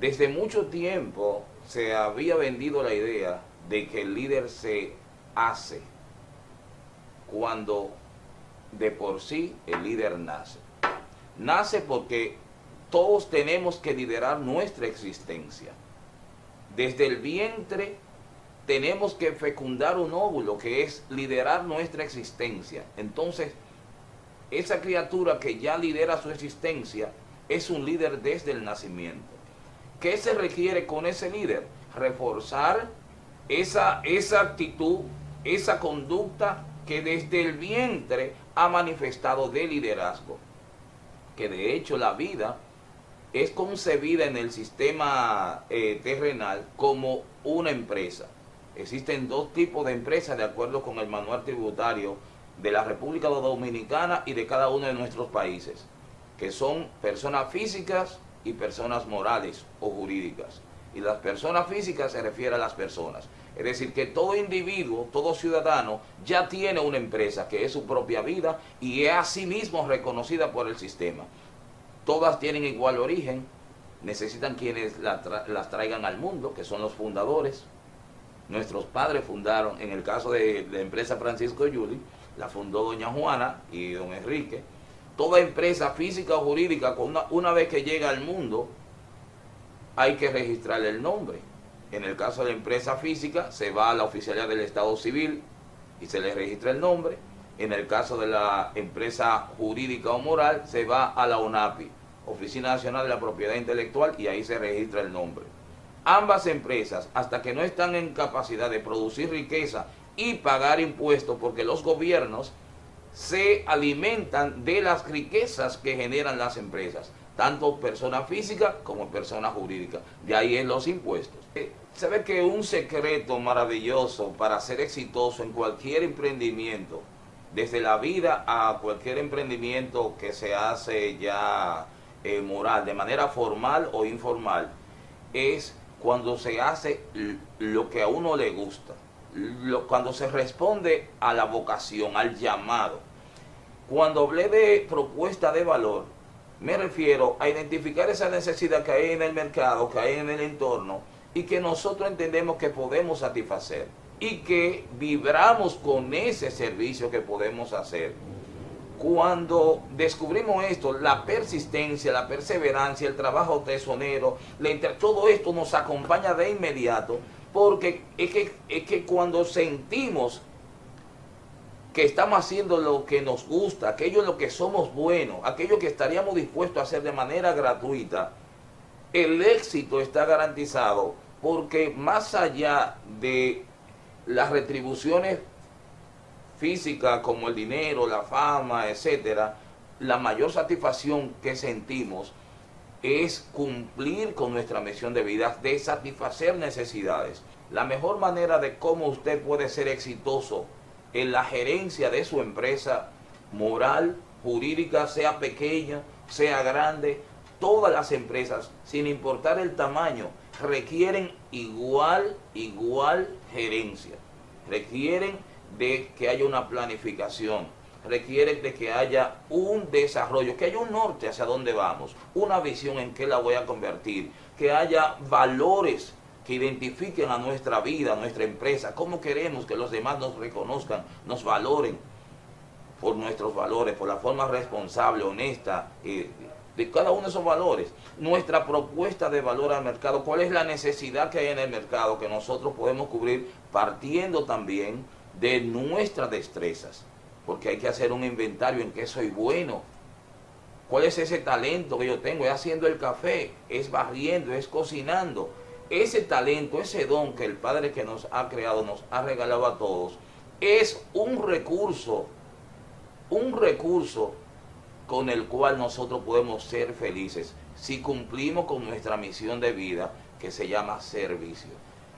desde mucho tiempo se había vendido la idea de que el líder se hace cuando de por sí el líder nace. Nace porque todos tenemos que liderar nuestra existencia. Desde el vientre tenemos que fecundar un óvulo, que es liderar nuestra existencia. Entonces, esa criatura que ya lidera su existencia es un líder desde el nacimiento. ¿Qué se requiere con ese líder? Reforzar esa, esa actitud, esa conducta que desde el vientre ha manifestado de liderazgo. Que de hecho la vida es concebida en el sistema eh, terrenal como una empresa. Existen dos tipos de empresas de acuerdo con el manual tributario de la República Dominicana y de cada uno de nuestros países, que son personas físicas y personas morales o jurídicas. Y las personas físicas se refiere a las personas. Es decir, que todo individuo, todo ciudadano ya tiene una empresa que es su propia vida y es asimismo reconocida por el sistema. Todas tienen igual origen, necesitan quienes las traigan al mundo, que son los fundadores. Nuestros padres fundaron, en el caso de la empresa Francisco Yuli, la fundó doña Juana y don Enrique. Toda empresa física o jurídica, una, vez que llega al mundo, hay que registrarle el nombre. En el caso de la empresa física, se va a la oficialidad del Estado Civil y se le registra el nombre. En el caso de la empresa jurídica o moral, se va a la ONAPI, Oficina Nacional de la Propiedad Intelectual, y ahí se registra el nombre. Ambas empresas, hasta que no están en capacidad de producir riqueza y pagar impuestos, porque los gobiernos se alimentan de las riquezas que generan las empresas, tanto persona física como persona jurídica. De ahí en los impuestos. Eh, se ve que un secreto maravilloso para ser exitoso en cualquier emprendimiento, desde la vida a cualquier emprendimiento que se hace ya eh, moral, de manera formal o informal, es cuando se hace lo que a uno le gusta cuando se responde a la vocación, al llamado. Cuando hablé de propuesta de valor, me refiero a identificar esa necesidad que hay en el mercado, que hay en el entorno y que nosotros entendemos que podemos satisfacer y que vibramos con ese servicio que podemos hacer. Cuando descubrimos esto, la persistencia, la perseverancia, el trabajo tesonero, todo esto nos acompaña de inmediato porque es que, es que cuando sentimos que estamos haciendo lo que nos gusta, aquello en lo que somos buenos, aquello que estaríamos dispuestos a hacer de manera gratuita, el éxito está garantizado porque más allá de las retribuciones físicas como el dinero, la fama, etcétera, la mayor satisfacción que sentimos es cumplir con nuestra misión de vida, de satisfacer necesidades. La mejor manera de cómo usted puede ser exitoso en la gerencia de su empresa moral, jurídica, sea pequeña, sea grande, todas las empresas, sin importar el tamaño, requieren igual, igual gerencia. Requieren de que haya una planificación, requiere de que haya un desarrollo, que haya un norte hacia dónde vamos, una visión en qué la voy a convertir, que haya valores que identifiquen a nuestra vida, a nuestra empresa, cómo queremos que los demás nos reconozcan, nos valoren por nuestros valores, por la forma responsable, honesta eh, de cada uno de esos valores. Nuestra propuesta de valor al mercado, cuál es la necesidad que hay en el mercado que nosotros podemos cubrir partiendo también de nuestras destrezas porque hay que hacer un inventario en qué soy bueno. ¿Cuál es ese talento que yo tengo? Es haciendo el café, es barriendo, es cocinando. Ese talento, ese don que el Padre que nos ha creado, nos ha regalado a todos, es un recurso, un recurso con el cual nosotros podemos ser felices si cumplimos con nuestra misión de vida que se llama servicio.